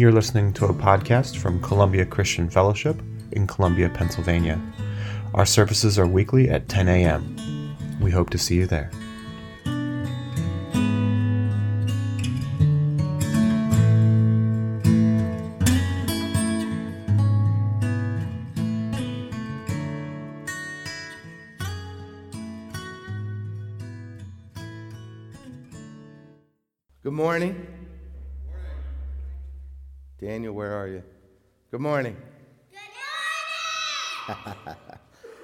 You're listening to a podcast from Columbia Christian Fellowship in Columbia, Pennsylvania. Our services are weekly at 10 a.m. We hope to see you there. Good morning. Daniel, where are you? Good morning. Good morning.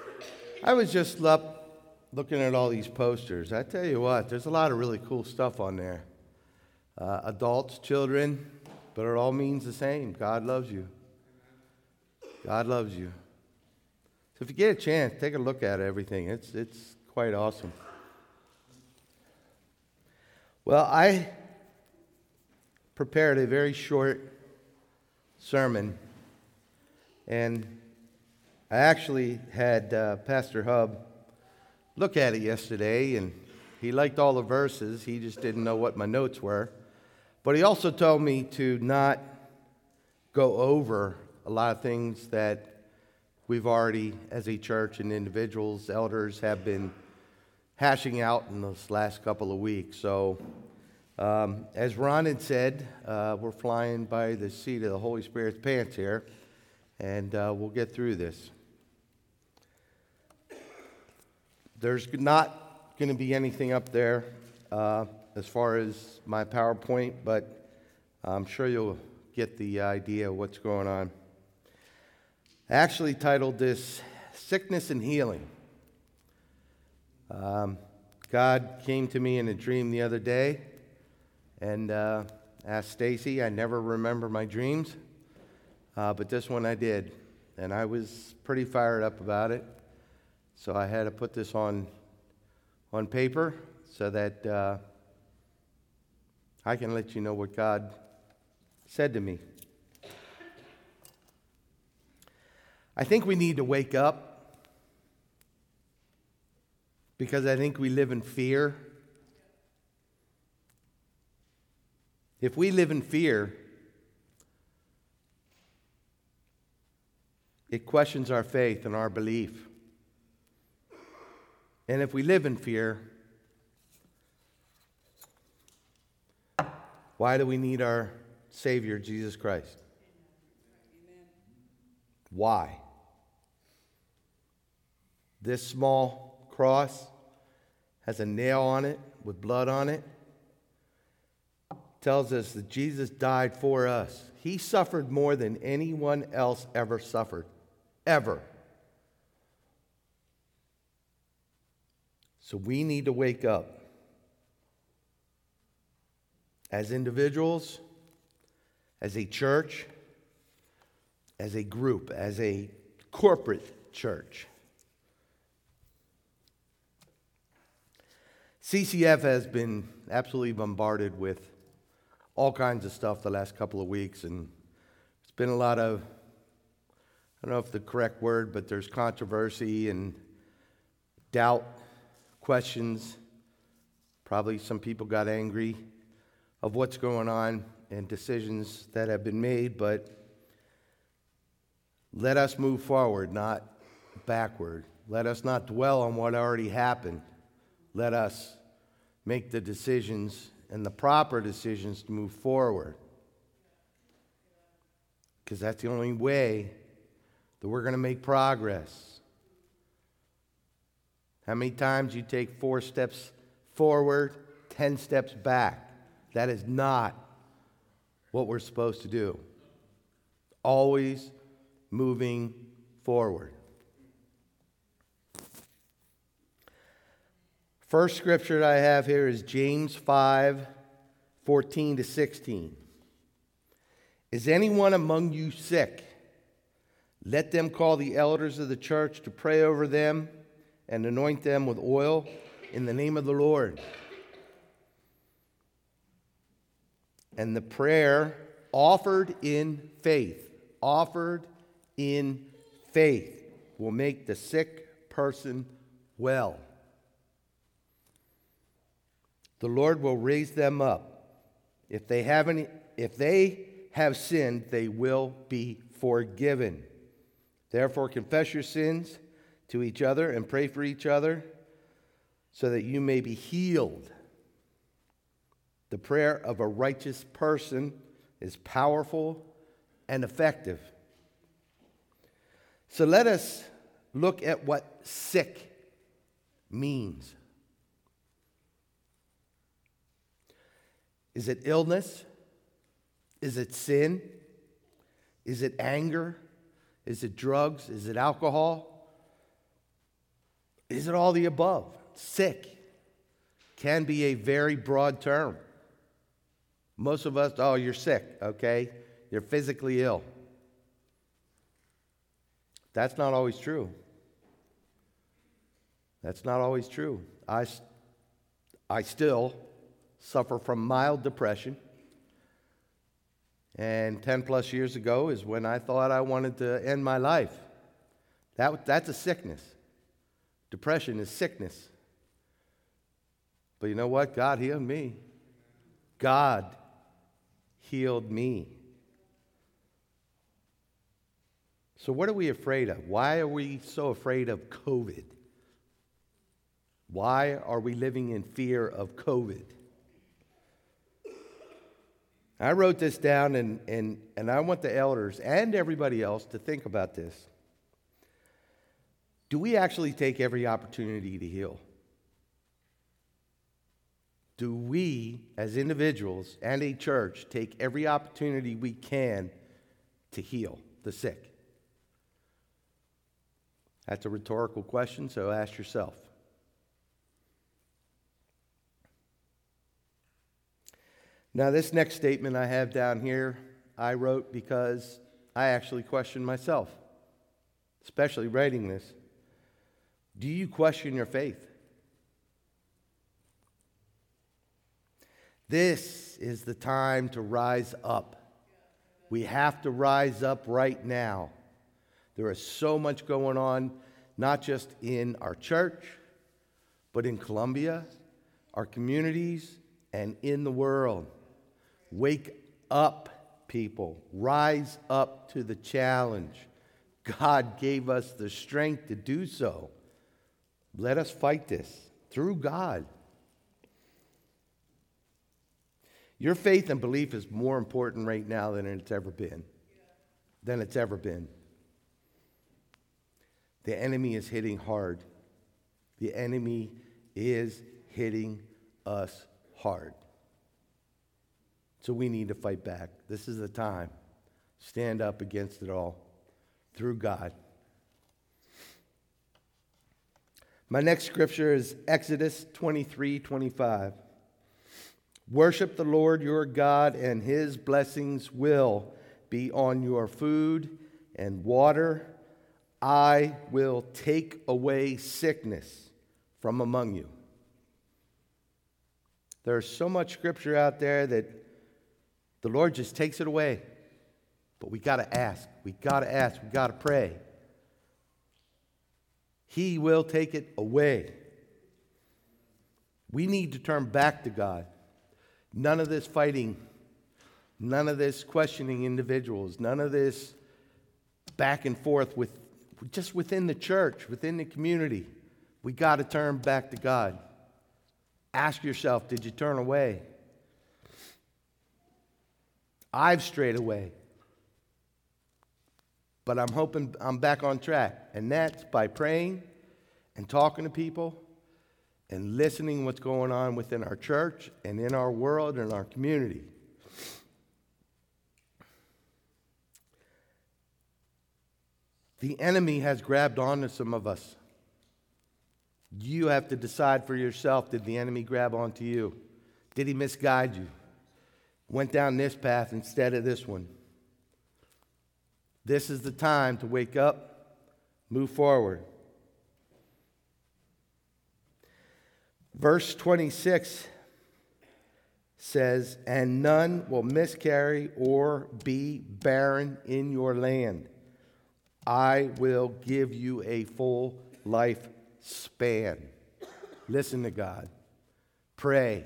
I was just up looking at all these posters. I tell you what, there's a lot of really cool stuff on there. Uh, adults, children, but it all means the same. God loves you. God loves you. So if you get a chance, take a look at everything. It's, it's quite awesome. Well, I prepared a very short sermon, and I actually had uh, Pastor Hub look at it yesterday, and he liked all the verses. He just didn't know what my notes were. But he also told me to not go over a lot of things that we've already, as a church and individuals, elders, have been hashing out in this last couple of weeks. So um, as Ron had said, uh, we're flying by the seat of the Holy Spirit's pants here, and uh, we'll get through this. There's not going to be anything up there uh, as far as my PowerPoint, but I'm sure you'll get the idea of what's going on. I actually titled this Sickness and Healing. Um, God came to me in a dream the other day and uh, asked Stacy. I never remember my dreams, uh, but this one I did, and I was pretty fired up about it. So I had to put this on on paper so that uh, I can let you know what God said to me. I think we need to wake up because I think we live in fear If we live in fear, it questions our faith and our belief. And if we live in fear, why do we need our Savior, Jesus Christ? Why? This small cross has a nail on it with blood on it tells us that Jesus died for us. He suffered more than anyone else ever suffered. Ever. So we need to wake up as individuals, as a church, as a group, as a corporate church. CCF has been absolutely bombarded with all kinds of stuff the last couple of weeks, and it's been a lot of, I don't know if the correct word, but there's controversy and doubt, questions. Probably some people got angry of what's going on and decisions that have been made, but let us move forward, not backward. Let us not dwell on what already happened. Let us make the decisions and the proper decisions to move forward. Because that's the only way that we're going to make progress. How many times you take four steps forward, 10 steps back? That is not what we're supposed to do. Always moving forward. First scripture that I have here is James 5 14 to 16. Is anyone among you sick? Let them call the elders of the church to pray over them and anoint them with oil in the name of the Lord. And the prayer offered in faith, offered in faith, will make the sick person well the Lord will raise them up. If they have any, if they have sinned, they will be forgiven. Therefore, confess your sins to each other and pray for each other so that you may be healed. The prayer of a righteous person is powerful and effective. So let us look at what sick means. Is it illness? Is it sin? Is it anger? Is it drugs? Is it alcohol? Is it all the above? Sick can be a very broad term. Most of us, oh, you're sick, okay? You're physically ill. That's not always true. That's not always true. I, I still suffer from mild depression. And 10 plus years ago is when I thought I wanted to end my life. That, that's a sickness. Depression is sickness. But you know what? God healed me. God healed me. So, what are we afraid of? Why are we so afraid of COVID? Why are we living in fear of COVID? I wrote this down, and, and, and I want the elders and everybody else to think about this. Do we actually take every opportunity to heal? Do we, as individuals and a church, take every opportunity we can to heal the sick? That's a rhetorical question, so ask yourself. Now, this next statement I have down here, I wrote because I actually questioned myself, especially writing this. Do you question your faith? This is the time to rise up. We have to rise up right now. There is so much going on, not just in our church, but in Columbia, our communities, and in the world. Wake up, people. Rise up to the challenge. God gave us the strength to do so. Let us fight this through God. Your faith and belief is more important right now than it's ever been. Than it's ever been. The enemy is hitting hard. The enemy is hitting us hard. So we need to fight back. This is the time. Stand up against it all through God. My next scripture is Exodus 23 25. Worship the Lord your God, and his blessings will be on your food and water. I will take away sickness from among you. There's so much scripture out there that the Lord just takes it away. But we got to ask. We got to ask. We got to pray. He will take it away. We need to turn back to God. None of this fighting, none of this questioning individuals, none of this back and forth with just within the church, within the community. We got to turn back to God. Ask yourself, did you turn away? I've strayed away. But I'm hoping I'm back on track. And that's by praying and talking to people and listening what's going on within our church and in our world and our community. The enemy has grabbed onto some of us. You have to decide for yourself did the enemy grab onto you? Did he misguide you? Went down this path instead of this one. This is the time to wake up, move forward. Verse 26 says, And none will miscarry or be barren in your land. I will give you a full life span. Listen to God. Pray.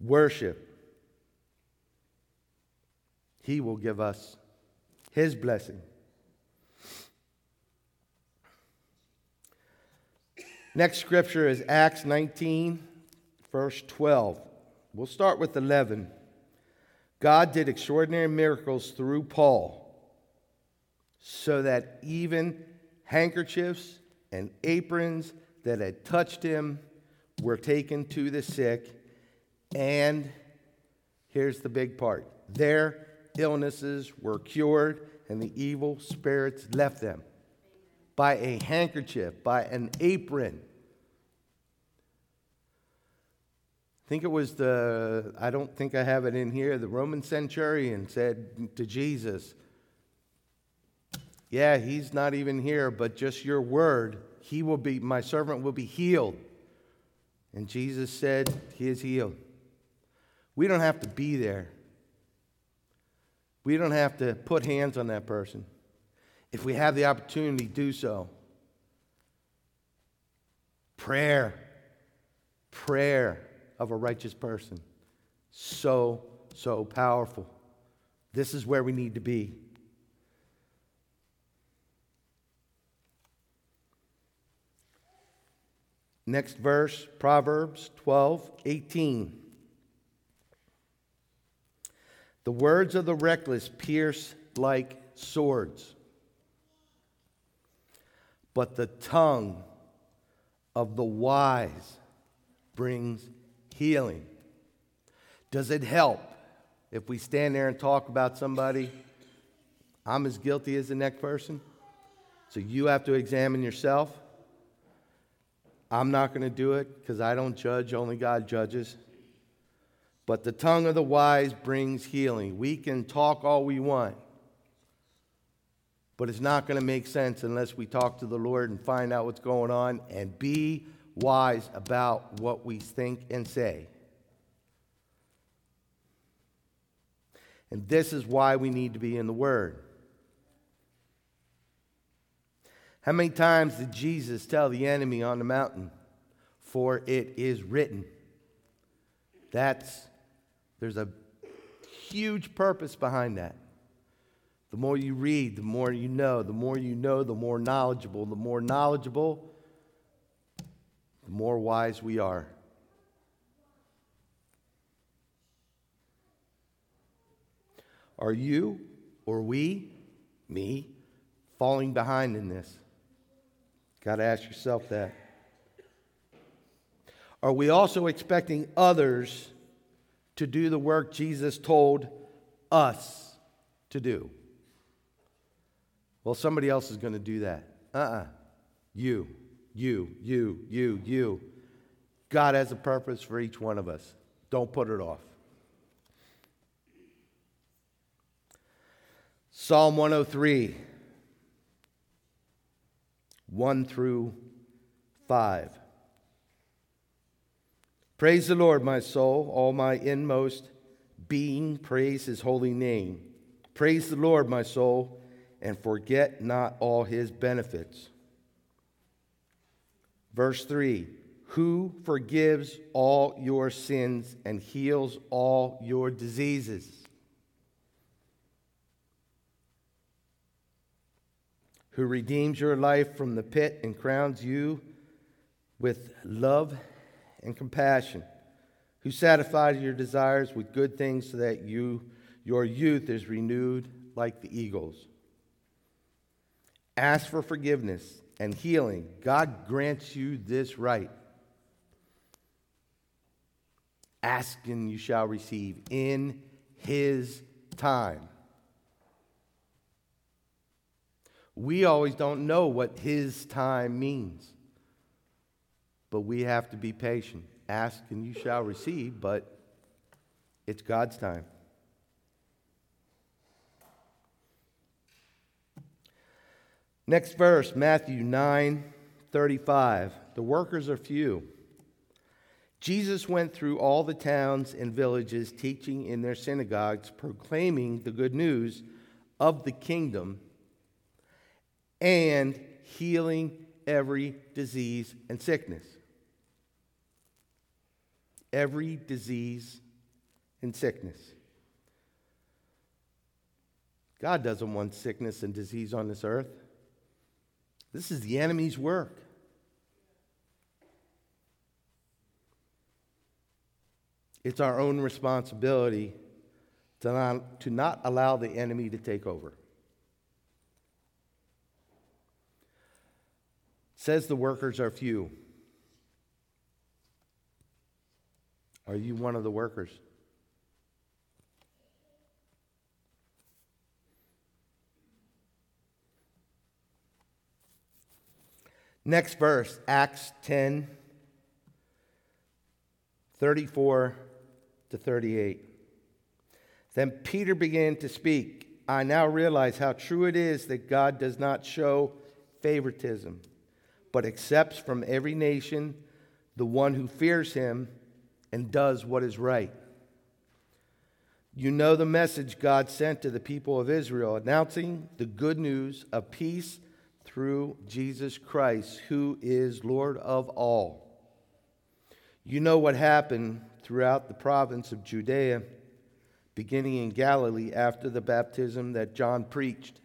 Worship. He will give us His blessing. Next scripture is Acts 19, verse 12. We'll start with 11. God did extraordinary miracles through Paul so that even handkerchiefs and aprons that had touched him were taken to the sick. And here's the big part their illnesses were cured, and the evil spirits left them by a handkerchief, by an apron. I think it was the, I don't think I have it in here, the Roman centurion said to Jesus, Yeah, he's not even here, but just your word, he will be, my servant will be healed. And Jesus said, He is healed. We don't have to be there. We don't have to put hands on that person. If we have the opportunity, do so. Prayer, prayer of a righteous person. So, so powerful. This is where we need to be. Next verse, Proverbs 12, 18. The words of the reckless pierce like swords, but the tongue of the wise brings healing. Does it help if we stand there and talk about somebody? I'm as guilty as the next person. So you have to examine yourself. I'm not going to do it because I don't judge, only God judges. But the tongue of the wise brings healing. We can talk all we want, but it's not going to make sense unless we talk to the Lord and find out what's going on and be wise about what we think and say. And this is why we need to be in the Word. How many times did Jesus tell the enemy on the mountain, For it is written? That's, there's a huge purpose behind that. The more you read, the more you know. The more you know, the more knowledgeable. The more knowledgeable, the more wise we are. Are you or we, me, falling behind in this? Got to ask yourself that. Are we also expecting others to do the work Jesus told us to do? Well, somebody else is going to do that. Uh uh-uh. uh You, you, you, you, you. God has a purpose for each one of us. Don't put it off. Psalm 103. 1 through 5. Praise the Lord, my soul, all my inmost being, praise his holy name. Praise the Lord, my soul, and forget not all his benefits. Verse 3 Who forgives all your sins and heals all your diseases? who redeems your life from the pit and crowns you with love and compassion, who satisfies your desires with good things so that you, your youth is renewed like the eagles. Ask for forgiveness and healing. God grants you this right. Ask and you shall receive in His time. We always don't know what His time means. But we have to be patient. Ask and you shall receive, but it's God's time. Next verse, Matthew 9 35. The workers are few. Jesus went through all the towns and villages, teaching in their synagogues, proclaiming the good news of the kingdom and healing every disease and sickness. Every disease and sickness. God doesn't want sickness and disease on this earth. This is the enemy's work. It's our own responsibility to not, to not allow the enemy to take over. says the workers are few. Are you one of the workers? Next verse, Acts 10 34 to 38. Then Peter began to speak. I now realize how true it is that God does not show favoritism, but accepts from every nation the one who fears him and does what is right. You know the message God sent to the people of Israel, announcing the good news of peace through Jesus Christ, who is Lord of all. You know what happened throughout the province of Judea, beginning in Galilee after the baptism that John preached.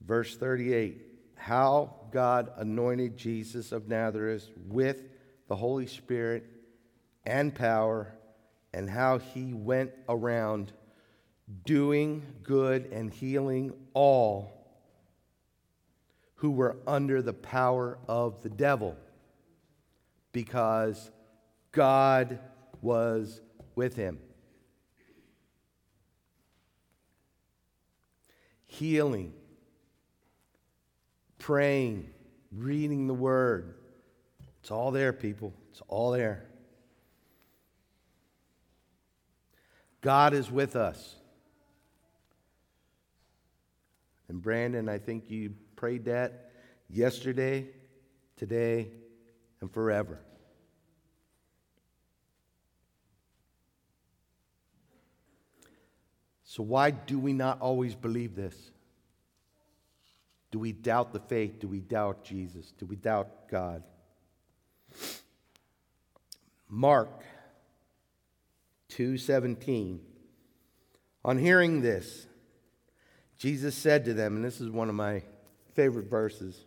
Verse 38 How God anointed Jesus of Nazareth with the Holy Spirit and power, and how he went around doing good and healing all who were under the power of the devil because God was with him. Healing, praying, reading the word. It's all there, people. It's all there. God is with us. And Brandon, I think you prayed that yesterday, today, and forever. So, why do we not always believe this? Do we doubt the faith? Do we doubt Jesus? Do we doubt God? Mark 2:17 On hearing this Jesus said to them, and this is one of my favorite verses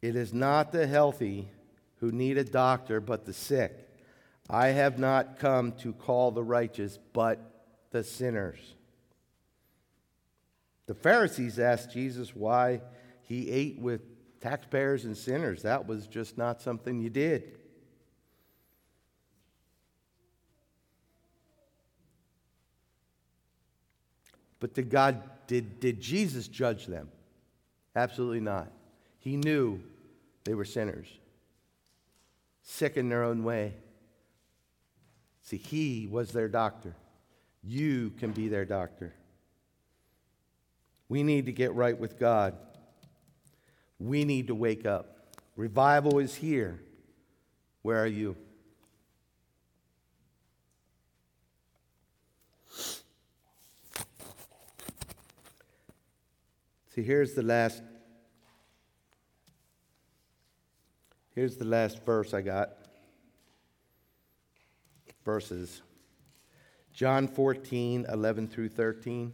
It is not the healthy who need a doctor, but the sick. I have not come to call the righteous, but the sinners. The Pharisees asked Jesus why he ate with taxpayers and sinners. That was just not something you did. But did God, did, did Jesus judge them? Absolutely not. He knew they were sinners, sick in their own way. See, He was their doctor. You can be their doctor. We need to get right with God. We need to wake up. Revival is here. Where are you? See, here's the last Here's the last verse I got. Verses John 14, 11 through 13.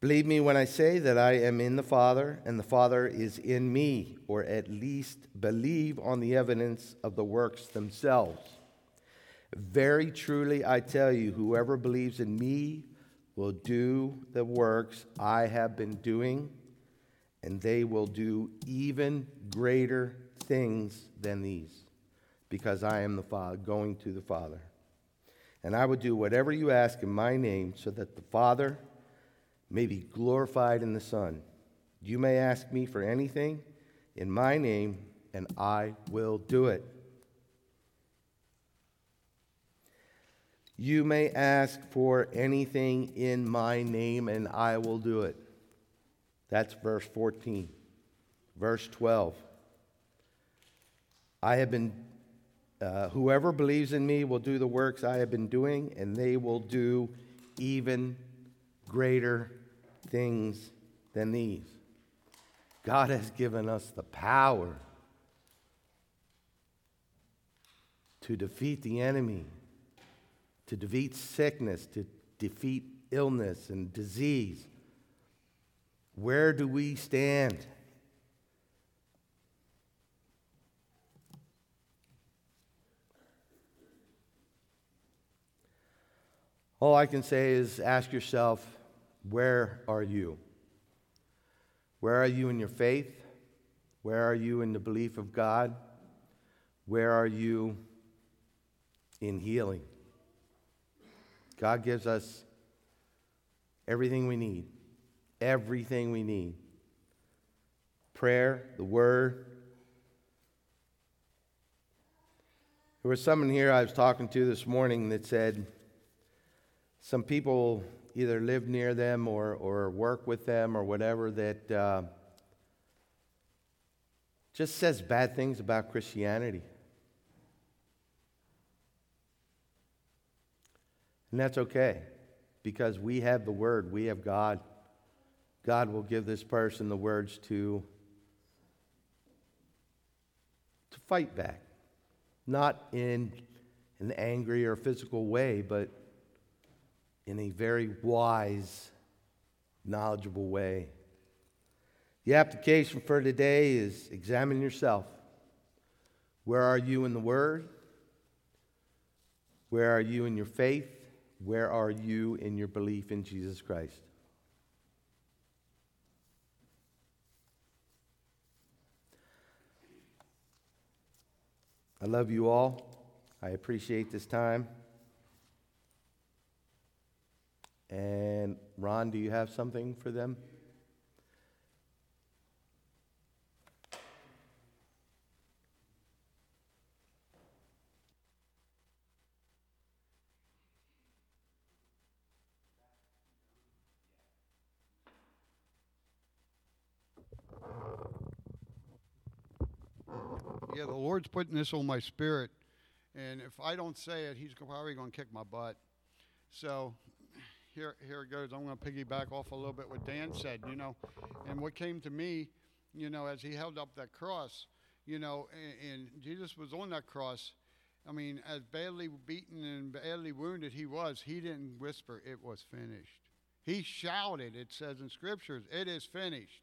Believe me when I say that I am in the Father and the Father is in me, or at least believe on the evidence of the works themselves. Very truly I tell you, whoever believes in me will do the works I have been doing, and they will do even greater things than these, because I am the Father, going to the Father. And I will do whatever you ask in my name, so that the Father may be glorified in the Son. You may ask me for anything in my name, and I will do it. You may ask for anything in my name, and I will do it. That's verse 14. Verse 12. I have been, uh, whoever believes in me will do the works I have been doing, and they will do even greater things than these. God has given us the power to defeat the enemy to defeat sickness, to defeat illness and disease. Where do we stand? All I can say is ask yourself, where are you? Where are you in your faith? Where are you in the belief of God? Where are you in healing? God gives us everything we need. Everything we need. Prayer, the Word. There was someone here I was talking to this morning that said some people either live near them or, or work with them or whatever that uh, just says bad things about Christianity. And that's okay because we have the Word, we have God. God will give this person the words to, to fight back. Not in an angry or physical way, but in a very wise, knowledgeable way. The application for today is examine yourself. Where are you in the Word? Where are you in your faith? Where are you in your belief in Jesus Christ? I love you all. I appreciate this time. And Ron, do you have something for them? Yeah, the Lord's putting this on my spirit, and if I don't say it, He's probably going to kick my butt. So here, here it goes. I'm going to piggyback off a little bit what Dan said, you know, and what came to me, you know, as he held up that cross, you know, and, and Jesus was on that cross. I mean, as badly beaten and badly wounded he was, he didn't whisper, it was finished. He shouted, it says in scriptures, it is finished.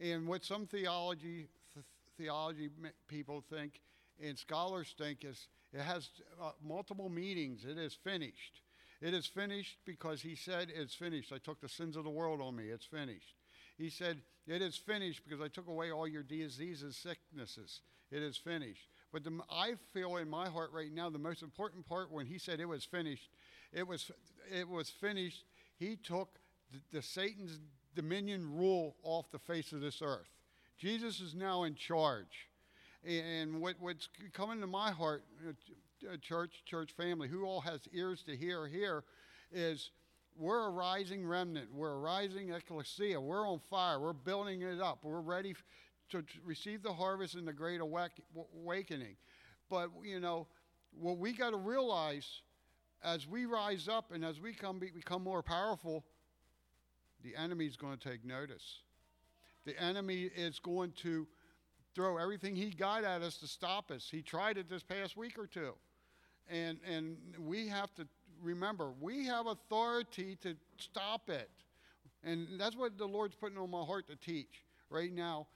And what some theology th- theology people think and scholars think is it has uh, multiple meanings. It is finished. It is finished because he said, It's finished. I took the sins of the world on me. It's finished. He said, It is finished because I took away all your diseases, sicknesses. It is finished. But the, I feel in my heart right now, the most important part when he said it was finished, it was, it was finished. He took the, the Satan's dominion rule off the face of this earth. Jesus is now in charge. And what, what's coming to my heart, uh, Uh, church, church family, who all has ears to hear, hear, is we're a rising remnant. We're a rising ecclesia. We're on fire. We're building it up. We're ready to receive the harvest in the great awakening. But, you know, what we got to realize as we rise up and as we come, become more powerful, the enemy is going to take notice. The enemy is going to throw everything he got at us to stop us. He tried it this past week or two. And, and we have to remember, we have authority to stop it. And that's what the Lord's putting on my heart to teach right now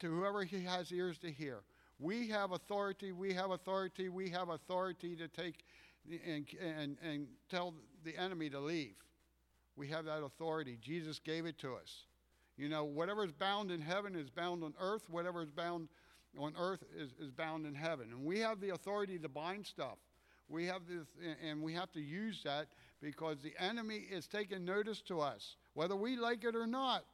to whoever he has ears to hear. We have authority, we have authority, we have authority to take and, and, and tell the enemy to leave. We have that authority. Jesus gave it to us. You know, whatever is bound in heaven is bound on earth, whatever is bound on earth is, is bound in heaven. And we have the authority to bind stuff. We have this, and we have to use that because the enemy is taking notice to us, whether we like it or not.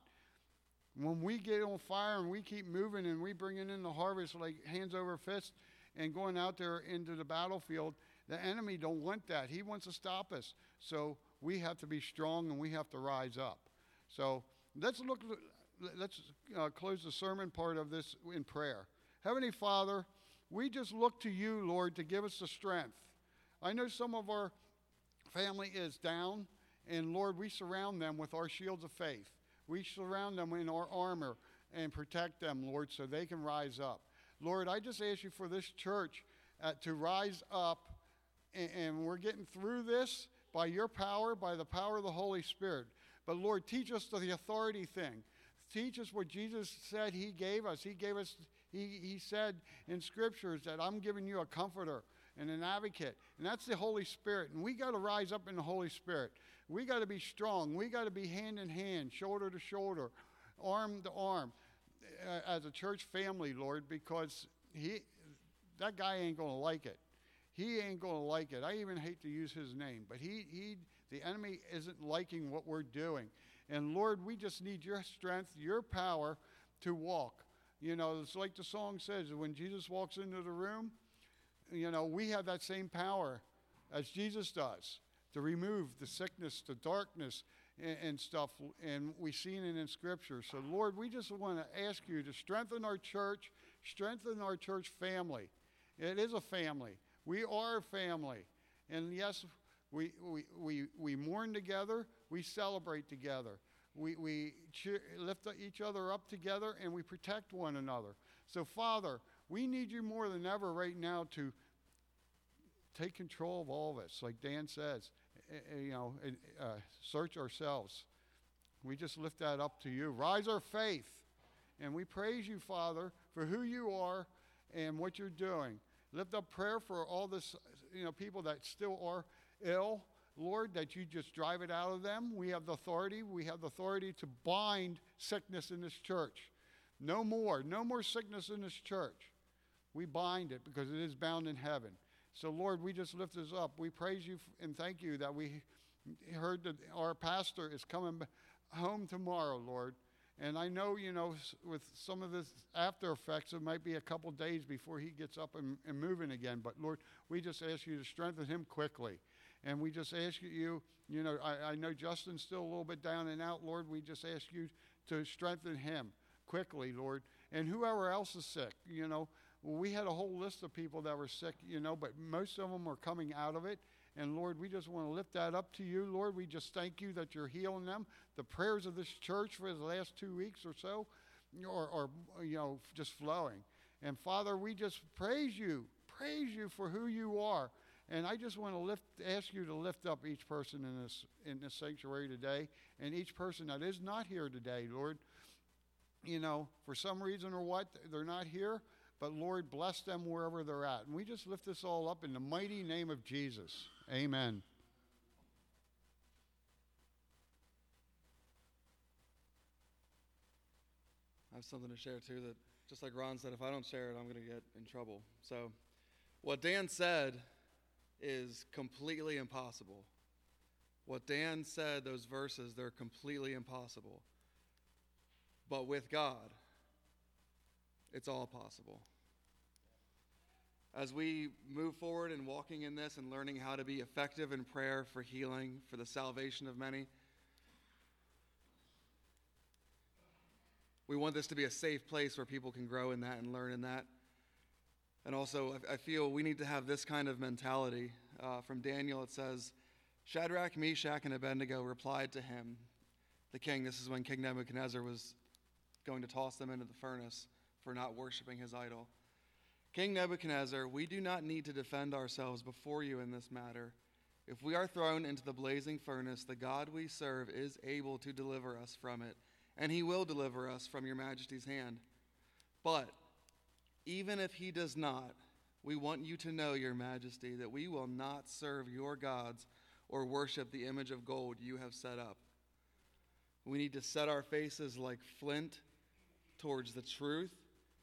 When we get on fire and we keep moving and we bringing in the harvest like hands over fist and going out there into the battlefield, the enemy don't want that. He wants to stop us. So we have to be strong and we have to rise up. So let's look. Let's uh, close the sermon part of this in prayer. Heavenly Father, we just look to you, Lord, to give us the strength I know some of our family is down, and Lord, we surround them with our shields of faith. We surround them in our armor and protect them, Lord, so they can rise up. Lord, I just ask you for this church uh, to rise up, and, and we're getting through this by your power, by the power of the Holy Spirit. But Lord, teach us the authority thing. Teach us what Jesus said He gave us. He gave us, He, he said in scriptures that I'm giving you a comforter and an advocate. And that's the Holy Spirit. And we got to rise up in the Holy Spirit. We got to be strong. We got to be hand in hand, shoulder to shoulder, arm to arm uh, as a church family, Lord, because he, that guy ain't going to like it. He ain't going to like it. I even hate to use his name, but he, he, the enemy isn't liking what we're doing. And Lord, we just need your strength, your power to walk. You know, it's like the song says when Jesus walks into the room, you know, we have that same power as Jesus does to remove the sickness, the darkness, and, and stuff. And we've seen it in Scripture. So, Lord, we just want to ask you to strengthen our church, strengthen our church family. It is a family. We are a family. And yes, we, we, we, we mourn together, we celebrate together. We, we cheer, lift each other up together and we protect one another. So, Father, we need you more than ever right now to take control of all of us, like Dan says. You know, uh, search ourselves. We just lift that up to you. Rise our faith. And we praise you, Father, for who you are and what you're doing. Lift up prayer for all this, you know, people that still are ill. Lord, that you just drive it out of them. We have the authority. We have the authority to bind sickness in this church. No more. No more sickness in this church. We bind it because it is bound in heaven. So, Lord, we just lift this up. We praise you and thank you that we heard that our pastor is coming home tomorrow, Lord. And I know, you know, with some of this after effects, it might be a couple days before he gets up and, and moving again. But Lord, we just ask you to strengthen him quickly. And we just ask you, you know, I, I know Justin's still a little bit down and out, Lord. We just ask you to strengthen him quickly, Lord. And whoever else is sick, you know, we had a whole list of people that were sick, you know, but most of them are coming out of it. And Lord, we just want to lift that up to you. Lord, we just thank you that you're healing them. The prayers of this church for the last two weeks or so are, are you know, just flowing. And Father, we just praise you, praise you for who you are. And I just want to lift, ask you to lift up each person in this, in this sanctuary today and each person that is not here today, Lord. You know, for some reason or what, they're not here. But Lord, bless them wherever they're at. And we just lift this all up in the mighty name of Jesus. Amen. I have something to share too that, just like Ron said, if I don't share it, I'm going to get in trouble. So, what Dan said is completely impossible. What Dan said, those verses, they're completely impossible. But with God, it's all possible as we move forward in walking in this and learning how to be effective in prayer for healing, for the salvation of many, we want this to be a safe place where people can grow in that and learn in that. And also, I feel we need to have this kind of mentality. Uh, from Daniel, it says, Shadrach, Meshach, and Abednego replied to him, the king. This is when King Nebuchadnezzar was going to toss them into the furnace for not worshiping his idol. King Nebuchadnezzar, we do not need to defend ourselves before you in this matter. If we are thrown into the blazing furnace, the God we serve is able to deliver us from it, and he will deliver us from your majesty's hand. But even if he does not, we want you to know, your majesty, that we will not serve your gods or worship the image of gold you have set up. We need to set our faces like flint towards the truth,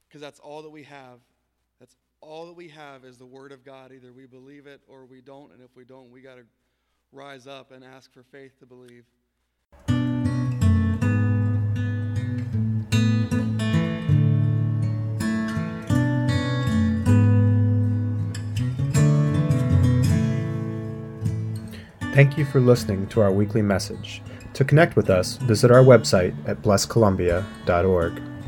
because that's all that we have all that we have is the Word of God. Either we believe it or we don't. And if we don't, we got to rise up and ask for faith to believe. Thank you for listening to our weekly message. To connect with us, visit our website at blesscolumbia.org.